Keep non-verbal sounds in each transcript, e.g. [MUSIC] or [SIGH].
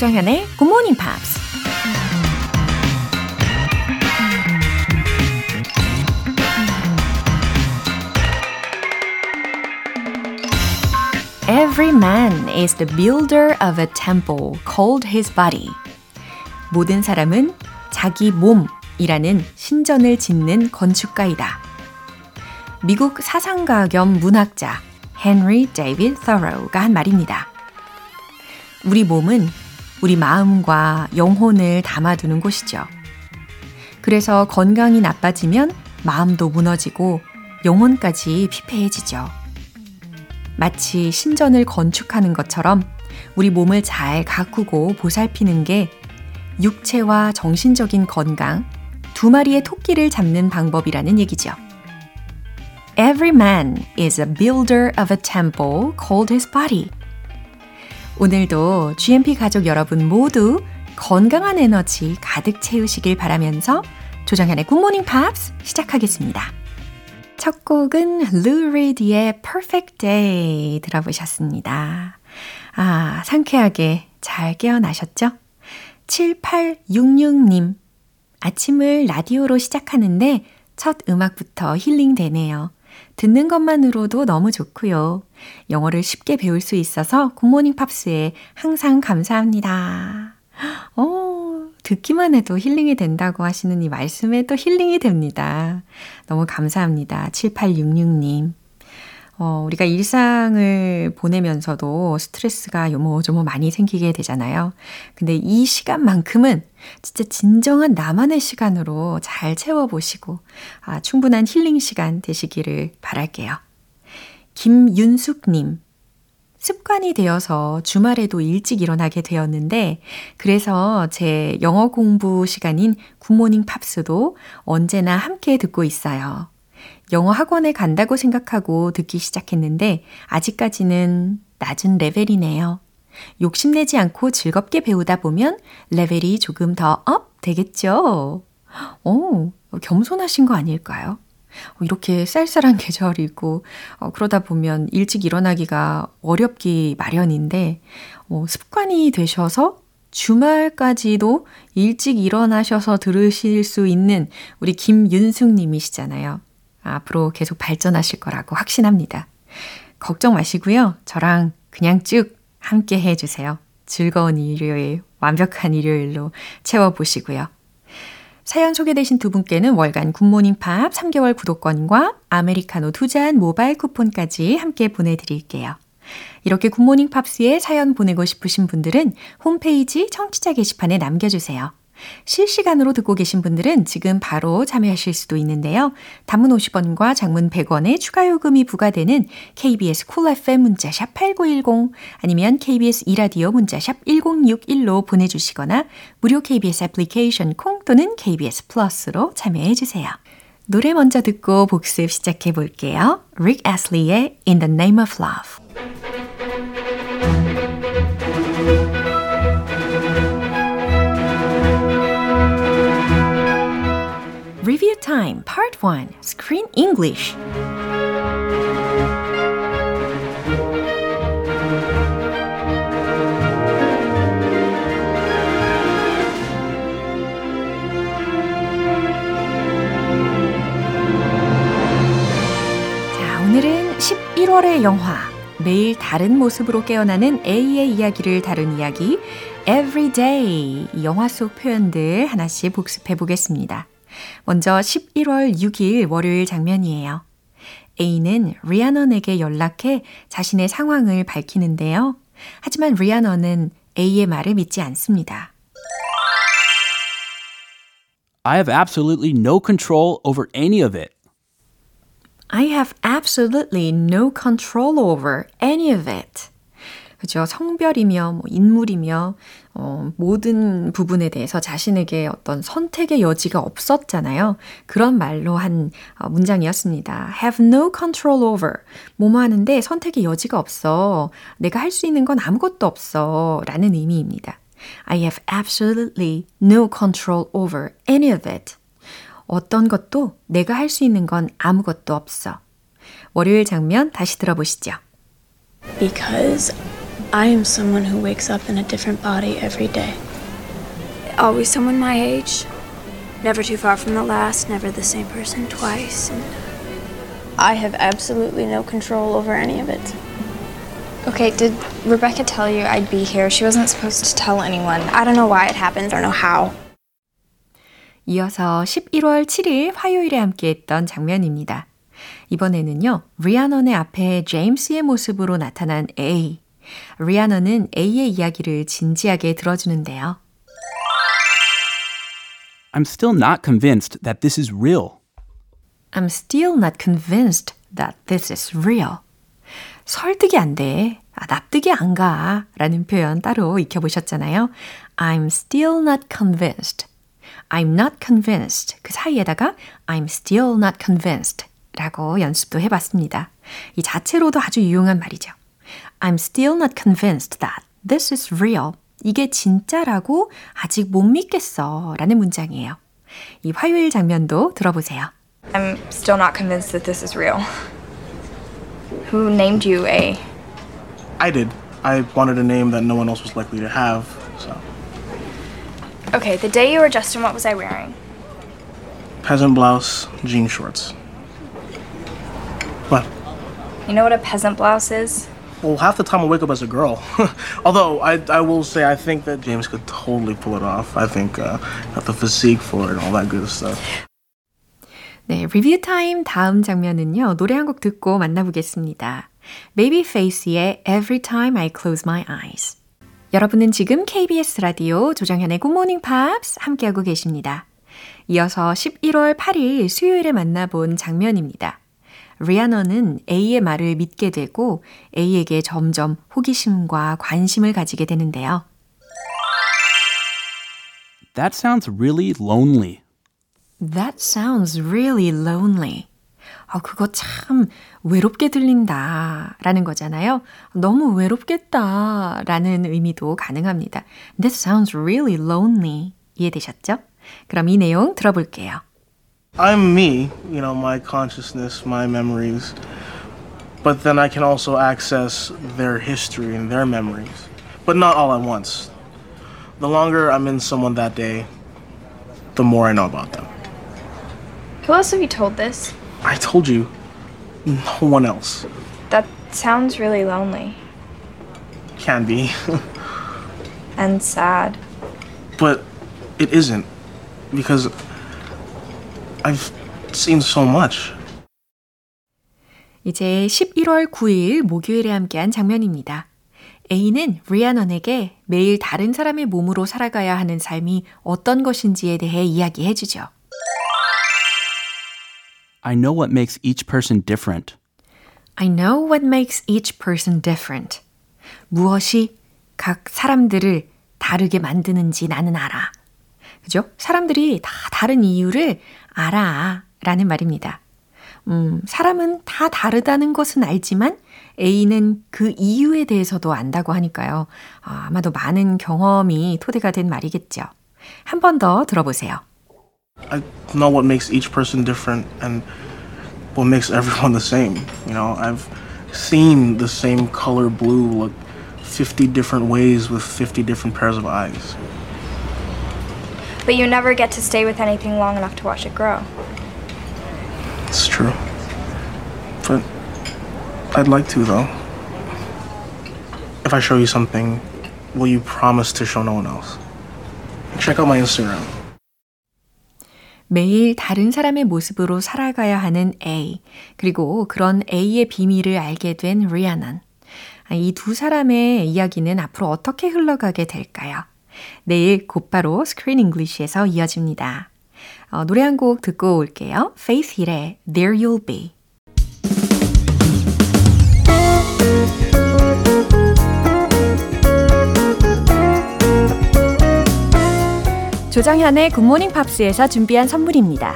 조정현의 Good Morning Pops. Every man is the builder of a temple called his body. 모든 사람은 자기 몸이라는 신전을 짓는 건축가이다. 미국 사상가 겸 문학자 헨리 데이비드 서로우가 한 말입니다. 우리 몸은 우리 마음과 영혼을 담아두는 곳이죠. 그래서 건강이 나빠지면 마음도 무너지고 영혼까지 피폐해지죠. 마치 신전을 건축하는 것처럼 우리 몸을 잘 가꾸고 보살피는 게 육체와 정신적인 건강, 두 마리의 토끼를 잡는 방법이라는 얘기죠. Every man is a builder of a temple called his body. 오늘도 GMP 가족 여러분 모두 건강한 에너지 가득 채우시길 바라면서 조정현의 굿모닝 팝스 시작하겠습니다. 첫 곡은 Lou Reed의 Perfect Day 들어보셨습니다. 아, 상쾌하게 잘 깨어나셨죠? 7866님. 아침을 라디오로 시작하는데 첫 음악부터 힐링되네요. 듣는 것만으로도 너무 좋고요. 영어를 쉽게 배울 수 있어서 굿모닝 팝스에 항상 감사합니다. 어, 듣기만 해도 힐링이 된다고 하시는 이 말씀에 또 힐링이 됩니다. 너무 감사합니다. 7866님. 어, 우리가 일상을 보내면서도 스트레스가 요모조모 많이 생기게 되잖아요. 근데 이 시간만큼은 진짜 진정한 나만의 시간으로 잘 채워보시고, 아, 충분한 힐링 시간 되시기를 바랄게요. 김윤숙님. 습관이 되어서 주말에도 일찍 일어나게 되었는데, 그래서 제 영어 공부 시간인 굿모닝 팝스도 언제나 함께 듣고 있어요. 영어 학원에 간다고 생각하고 듣기 시작했는데 아직까지는 낮은 레벨이네요. 욕심내지 않고 즐겁게 배우다 보면 레벨이 조금 더 up 되겠죠? 오, 겸손하신 거 아닐까요? 이렇게 쌀쌀한 [LAUGHS] 계절이고, 어, 그러다 보면 일찍 일어나기가 어렵기 마련인데, 어, 습관이 되셔서 주말까지도 일찍 일어나셔서 들으실 수 있는 우리 김윤숙 님이시잖아요. 앞으로 계속 발전하실 거라고 확신합니다. 걱정 마시고요. 저랑 그냥 쭉 함께 해주세요. 즐거운 일요일, 완벽한 일요일로 채워보시고요. 사연 소개되신 두 분께는 월간 굿모닝 팝스 3개월 구독권과 아메리카노 두 잔 모바일 쿠폰까지 함께 보내드릴게요. 이렇게 굿모닝 팝스에 사연 보내고 싶으신 분들은 홈페이지 청취자 게시판에 남겨주세요. 실시간으로 듣고 계신 분들은 지금 바로 참여하실 수도 있는데요. 단문 50원과 장문 100원의 추가 요금이 부과되는 KBS Cool FM 문자샵 8910 아니면 KBS 2라디오 문자샵 1061로 보내주시거나 무료 KBS 애플리케이션 콩 또는 KBS 플러스로 참여해 주세요. 노래 먼저 듣고 복습 시작해 볼게요. Rick Astley의 In the Name of Love Time Part 1 Screen English 자, 오늘은 11월의 영화 매일 다른 모습으로 깨어나는 A의 이야기를 다룬 이야기 Everyday 영화 속 표현들 하나씩 복습해 보겠습니다. 먼저 11월 6일 월요일 장면이에요. A는 리아넌에게 연락해 자신의 상황을 밝히는데요. 하지만 리아넌은 A의 말을 믿지 않습니다. I have absolutely no control over any of it. I have absolutely no control over any of it. 그죠? 성별이며 뭐 인물이며 어, 모든 부분에 대해서 자신에게 어떤 선택의 여지가 없었잖아요. 그런 말로 한 어, 문장이었습니다. have no control over. 뭐뭐 하는데 선택의 여지가 없어. 내가 할 수 있는 건 아무것도 없어. 라는 의미입니다. I have absolutely no control over any of it. 어떤 것도 내가 할 수 있는 건 아무것도 없어. 월요일 장면 다시 들어보시죠. Because I am someone who wakes up in a different body every day. Always someone my age. Never too far from the last, never the same person twice. And I have absolutely no control over any of it. Okay, did Rebecca tell you I'd be here? She wasn't supposed to tell anyone. I don't know why it happens, I don't know how. 이어서 11월 7일 화요일에 함께했던 장면입니다. 이번에는요, 리아넌의 앞에 제임스의 모습으로 나타난 A. 리아넌은 A의 이야기를 진지하게 들어주는데요. I'm still not convinced that this is real. I'm still not convinced that this is real. 설득이 안 돼. 아, 납득이 안 가. 라는 표현 따로 익혀보셨잖아요. I'm still not convinced. I'm not convinced. 그 사이에다가 I'm still not convinced. 라고 연습도 해봤습니다. 이 자체로도 아주 유용한 말이죠. I'm still not convinced that this is real. 이게 진짜라고 아직 못 믿겠어. 라는 문장이에요. 이 화요일 장면도 들어보세요. I'm still not convinced that this is real. Who named you A? I did. I wanted a name that no one else was likely to have, so. Okay, the day you were Justin, what was I wearing? Peasant blouse, jean shorts. What? You know what a peasant blouse is? Well, half the time I wake up as a girl. Although I, I will say I think that James could totally pull it off. I think uh, got the physique for it and all that good stuff. 네, 리뷰 타임 다음 장면은요. 노래 한 곡 듣고 만나보겠습니다. Babyface의 Every Time I Close My Eyes. 여러분은 지금 KBS 라디오 조정현의 Good Morning Pops 함께하고 계십니다. 이어서 11월 8일 수요일에 만나본 장면입니다. 리아너는 A의 말을 믿게 되고 A에게 점점 호기심과 관심을 가지게 되는데요. That sounds really lonely. That sounds really lonely. 아, 그거 참 외롭게 들린다. 라는 거잖아요. 너무 외롭겠다. 라는 의미도 가능합니다. That sounds really lonely. 이해되셨죠? 그럼 이 내용 들어볼게요. I'm me, you know, my consciousness, my memories. But then I can also access their history and their memories. But not all at once. The longer I'm in someone that day, the more I know about them. Who else have you told this? I told you, no one else That sounds really lonely can be. and sad. but it isn't. Because I've seen so much. 이제 11월 9일 목요일에 함께한 장면입니다. A는 리아넌에게 매일 다른 사람의 몸으로 살아가야 하는 삶이 어떤 것인지에 대해 이야기해 주죠. I know what makes each person different. I know what makes each person different. 무엇이 각 사람들을 다르게 만드는지 나는 알아. 그죠? 사람들이 다 다른 이유를 알아. 라는 말입니다. 음, 사람은 다 다르다는 것은 알지만 A는 그 이유에 대해서도 안다고 하니까요. 아, 아마도 많은 경험이 토대가 된 말이겠죠. 한 번 더 들어보세요. I know what makes each person different and what makes everyone the same. You know, I've seen the same color blue look 50 different ways with 50 different pairs of eyes. But you never get to stay with anything long enough to watch it grow. It's true. But I'd like to, though. If I show you something, will you promise to show no one else? Check out my Instagram. 매일 다른 사람의 모습으로 살아가야 하는 A, 그리고 그런 A의 비밀을 알게 된 리아난. 이 두 사람의 이야기는 앞으로 어떻게 흘러가게 될까요? 내일 곧바로 Screen English에서 이어집니다. 어, 노래 한 곡 듣고 올게요. Faith Hill의 There You'll Be. 조정현의 굿모닝 팝스에서 준비한 선물입니다.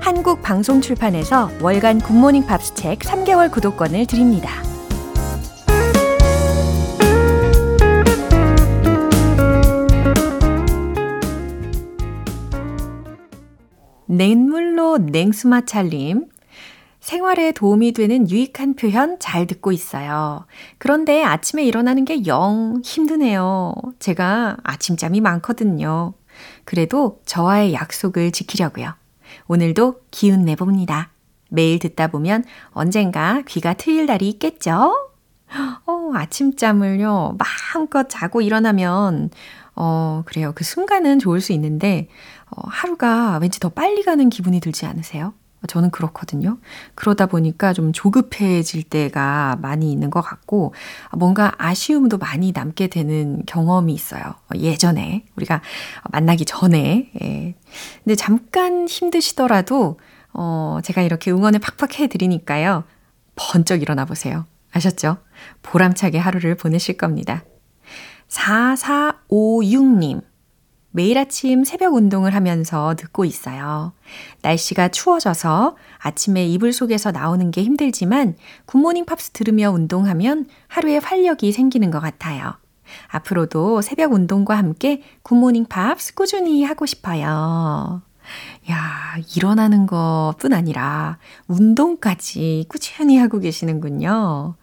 한국 방송 출판에서 월간 굿모닝 팝스 책 3개월 구독권을 드립니다. 냉물로 냉수마찰님, 생활에 도움이 되는 유익한 표현 잘 듣고 있어요. 그런데 아침에 일어나는 게 영 힘드네요. 제가 아침잠이 많거든요. 그래도 저와의 약속을 지키려고요. 오늘도 기운 내봅니다. 매일 듣다 보면 언젠가 귀가 트일 날이 있겠죠? 어, 아침잠을요, 마음껏 자고 일어나면, 어, 그래요. 그 순간은 좋을 수 있는데, 어, 하루가 왠지 더 빨리 가는 기분이 들지 않으세요? 저는 그렇거든요. 그러다 보니까 좀 조급해질 때가 많이 있는 것 같고, 뭔가 아쉬움도 많이 남게 되는 경험이 있어요. 예전에, 우리가 만나기 전에. 예. 근데 잠깐 힘드시더라도, 어, 제가 이렇게 응원을 팍팍 해드리니까요. 번쩍 일어나 보세요. 아셨죠? 보람차게 하루를 보내실 겁니다. 4456님. 매일 아침 새벽 운동을 하면서 듣고 있어요. 날씨가 추워져서 아침에 이불 속에서 나오는 게 힘들지만 굿모닝 팝스 들으며 운동하면 하루에 활력이 생기는 것 같아요. 앞으로도 새벽 운동과 함께 굿모닝 팝스 꾸준히 하고 싶어요. 야, 일어나는 것뿐 아니라 운동까지 꾸준히 하고 계시는군요.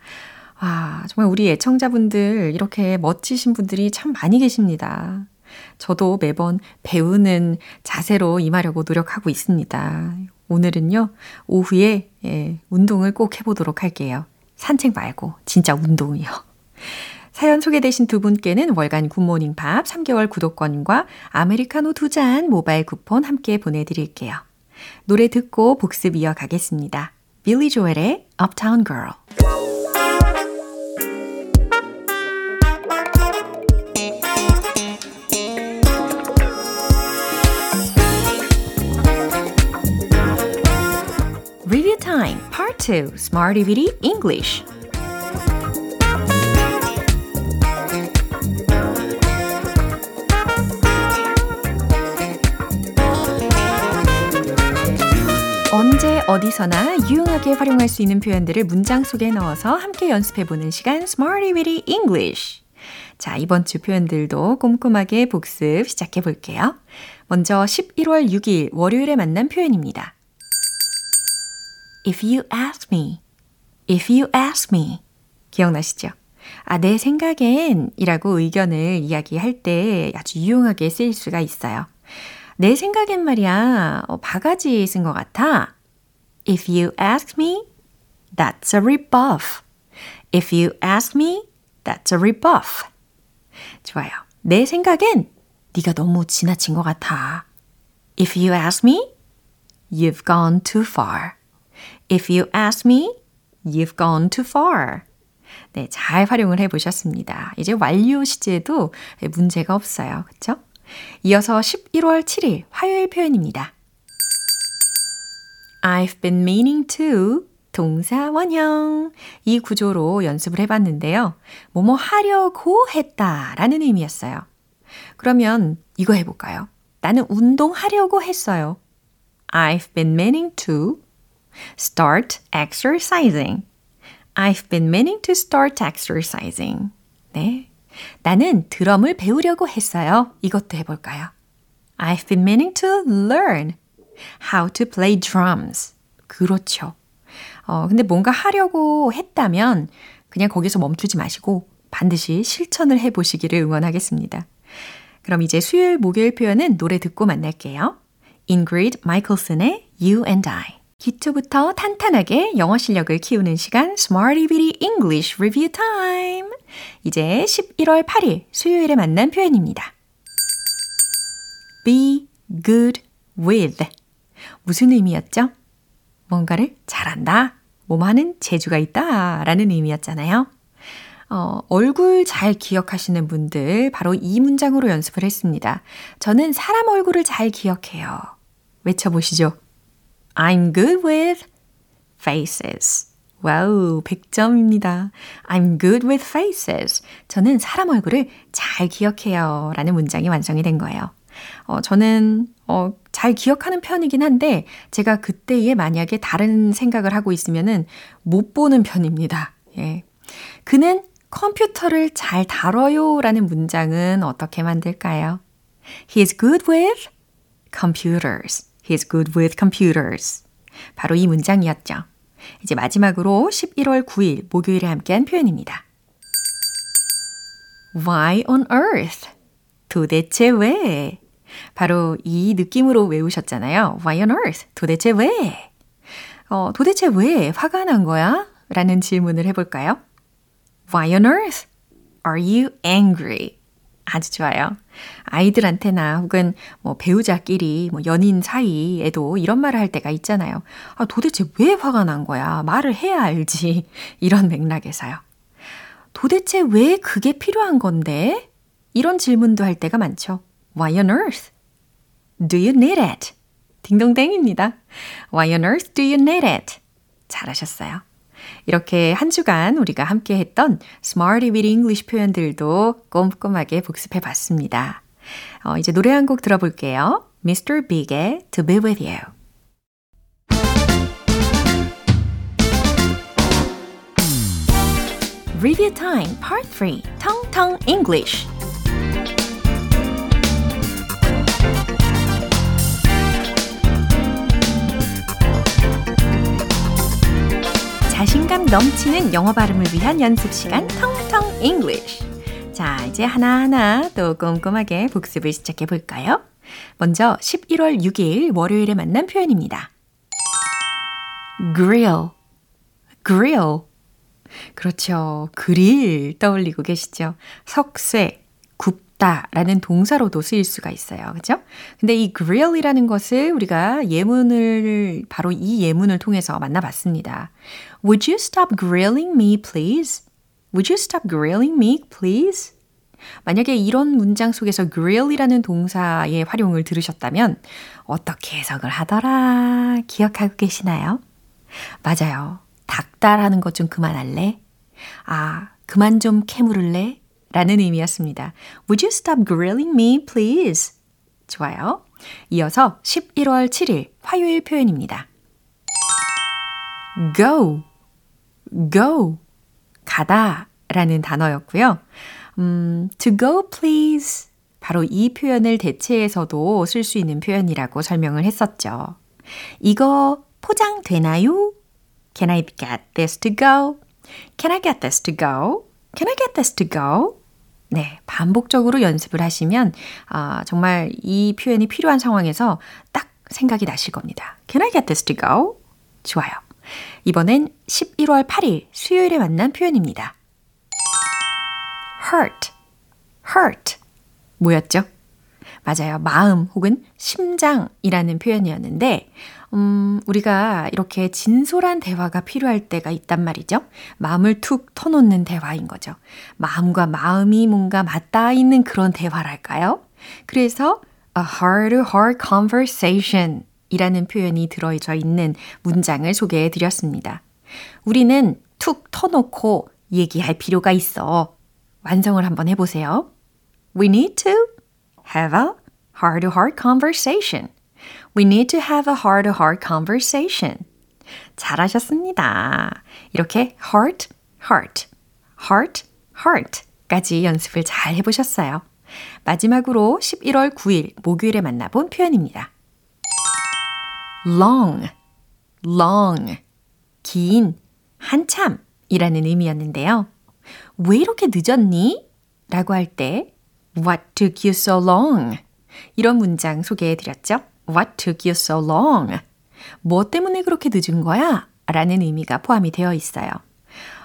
아, 정말 우리 애청자분들 이렇게 멋지신 분들이 참 많이 계십니다. 저도 매번 배우는 자세로 임하려고 노력하고 있습니다. 오늘은요, 오후에 예, 운동을 꼭 해보도록 할게요. 산책 말고 진짜 운동이요. [LAUGHS] 사연 소개되신 두 분께는 월간 굿모닝 팝 3개월 구독권과 아메리카노 두 잔 모바일 쿠폰 함께 보내드릴게요. 노래 듣고 복습 이어가겠습니다. 빌리 조엘의 Uptown Girl. 2 Smarty Bitty English 언제 어디서나 유용하게 활용할 수 있는 표현들을 문장 속에 넣어서 함께 연습해 보는 시간 Smarty Bitty English 자, 이번 주 표현들도 꼼꼼하게 복습 시작해 볼게요. 먼저 11월 6일 월요일에 만난 표현입니다. If you ask me, if you ask me. 기억나시죠? 아, 내 생각엔 이라고 의견을 이야기할 때 아주 유용하게 쓰일 수가 있어요. 내 생각엔 말이야, 어, 바가지 쓴 것 같아. If you ask me, that's a rebuff. If you ask me, that's a rebuff. 좋아요. 내 생각엔 네가 너무 지나친 것 같아. If you ask me, you've gone too far. If you ask me, you've gone too far. 네, 잘 활용을 해 보셨습니다. 이제 완료 시제도 문제가 없어요. 그렇죠? 이어서 11월 7일 화요일 표현입니다. I've been meaning to 동사 원형. 이 구조로 연습을 해봤는데요. 뭐뭐 하려고 했다 라는 의미였어요. 그러면 이거 해볼까요? 나는 운동하려고 했어요. I've been meaning to start exercising. I've been meaning to start exercising. 네. 나는 드럼을 배우려고 했어요. 이것도 해볼까요? I've been meaning to learn how to play drums. 그렇죠. 어, 근데 뭔가 하려고 했다면 그냥 거기서 멈추지 마시고 반드시 실천을 해 보시기를 응원하겠습니다. 그럼 이제 수요일, 목요일 표현은 노래 듣고 만날게요. Ingrid Michaelson의 You and I. 기초부터 탄탄하게 영어 실력을 키우는 시간 Smarty Bitty English Review Time. 이제 11월 8일 수요일에 만난 표현입니다. Be good with. 무슨 의미였죠? 뭔가를 잘한다, 뭐하는 재주가 있다 라는 의미였잖아요. 어, 얼굴 잘 기억하시는 분들 바로 이 문장으로 연습을 했습니다. 저는 사람 얼굴을 잘 기억해요. 외쳐보시죠. I'm good with faces. 와우, 100점입니다. I'm good with faces. 저는 사람 얼굴을 잘 기억해요. 라는 문장이 완성이 된 거예요. 어, 저는, 어, 잘 기억하는 편이긴 한데, 제가 그때에 만약에 다른 생각을 하고 있으면은 못 보는 편입니다. 예. 그는 컴퓨터를 잘 다뤄요. 라는 문장은 어떻게 만들까요? He's good with computers. He's good with computers. 바로 이 문장이었죠. 이제 마지막으로 11월 9일 목요일에 함께한 표현입니다. Why on earth? 도대체 왜? 바로 이 느낌으로 외우셨잖아요. Why on earth? 도대체 왜? 어, 도대체 왜 화가 난 거야? 라는 질문을 해볼까요? Why on earth are you angry? 아주 좋아요. 아이들한테나 혹은 뭐 배우자끼리 뭐 연인 사이에도 이런 말을 할 때가 있잖아요. 아, 도대체 왜 화가 난 거야? 말을 해야 알지. [LAUGHS] 이런 맥락에서요. 도대체 왜 그게 필요한 건데? 이런 질문도 할 때가 많죠. Why on earth? Do you need it? 딩동댕입니다. Why on earth do you need it? 잘하셨어요. 이렇게 한 주간 우리가 함께 했던 Smarty with English 표현들도 꼼꼼하게 복습해 봤습니다. 어, 이제 노래 한 곡 들어볼게요. Mr. Big의 To Be With You. Review Time Part 3 텅텅 English 넘치는 영어 발음을 위한 연습 시간 텅텅 English. 자, 이제 하나하나 또 꼼꼼하게 복습을 시작해 볼까요? 먼저 11월 6일 월요일에 만난 표현입니다. grill, grill. 그렇죠. 그릴 떠올리고 계시죠? 석쇠, 굽다 라는 동사로도 쓰일 수가 있어요. 그죠? 근데 이 grill이라는 것을 우리가 예문을, 바로 이 예문을 통해서 만나봤습니다. Would you stop grilling me, please? Would you stop grilling me, please? 만약에 이런 문장 속에서 grill이라는 동사의 활용을 들으셨다면 어떻게 해석을 하더라 기억하고 계시나요? 맞아요. 닭달하는 것 좀 그만할래? 아, 그만 좀 캐물을래? 라는 의미였습니다. Would you stop grilling me, please? 좋아요. 이어서 11월 7일 화요일 표현입니다. go, go, 가다 라는 단어였고요. 음, to go please. 바로 이 표현을 대체해서도 쓸 수 있는 표현이라고 설명을 했었죠. 이거 포장되나요? Can I get this to go? Can I get this to go? Can I get this to go? 네, 반복적으로 연습을 하시면 아, 정말 이 표현이 필요한 상황에서 딱 생각이 나실 겁니다. Can I get this to go? 좋아요. 이번엔 11월 8일 수요일에 만난 표현입니다. hurt, hurt. 뭐였죠? 맞아요. 마음 혹은 심장이라는 표현이었는데, 음, 우리가 이렇게 진솔한 대화가 필요할 때가 있단 말이죠. 마음을 툭 터놓는 대화인 거죠. 마음과 마음이 뭔가 맞닿아 있는 그런 대화랄까요? 그래서 a heart-to-heart conversation 이라는 표현이 들어져 있는 문장을 소개해 드렸습니다. 우리는 툭 터놓고 얘기할 필요가 있어. 완성을 한번 해보세요. We need to have a heart-to-heart conversation. We need to have a heart-to-heart conversation. 잘하셨습니다. 이렇게 heart, heart, heart, heart까지 연습을 잘 해보셨어요. 마지막으로 11월 9일 목요일에 만나본 표현입니다. long, long, 긴, 한참이라는 의미였는데요. 왜 이렇게 늦었니? 라고 할 때 What took you so long? 이런 문장 소개해 드렸죠. What took you so long? 뭐 때문에 그렇게 늦은 거야? 라는 의미가 포함이 되어 있어요.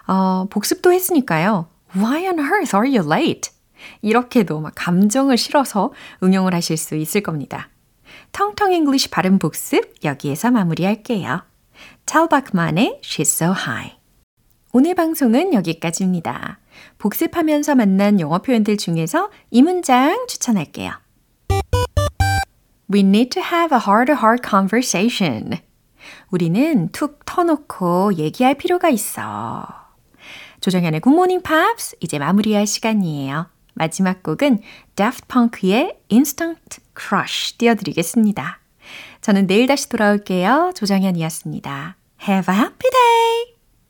어, 복습도 했으니까요. Why on earth are you late? 이렇게도 막 감정을 실어서 응용을 하실 수 있을 겁니다. 텅텅 English 발음 복습 여기에서 마무리할게요. Tal Bachman의 She's So High. 오늘 방송은 여기까지입니다. 복습하면서 만난 영어 표현들 중에서 이 문장 추천할게요. We need to have a heart-to-heart conversation. 우리는 툭 터놓고 얘기할 필요가 있어. 조정현의 굿모닝 팝스 이제 마무리할 시간이에요. 마지막 곡은 Daft Punk의 Instant Crush 띄워드리겠습니다. 저는 내일 다시 돌아올게요. 조정현이었습니다. Have a happy day!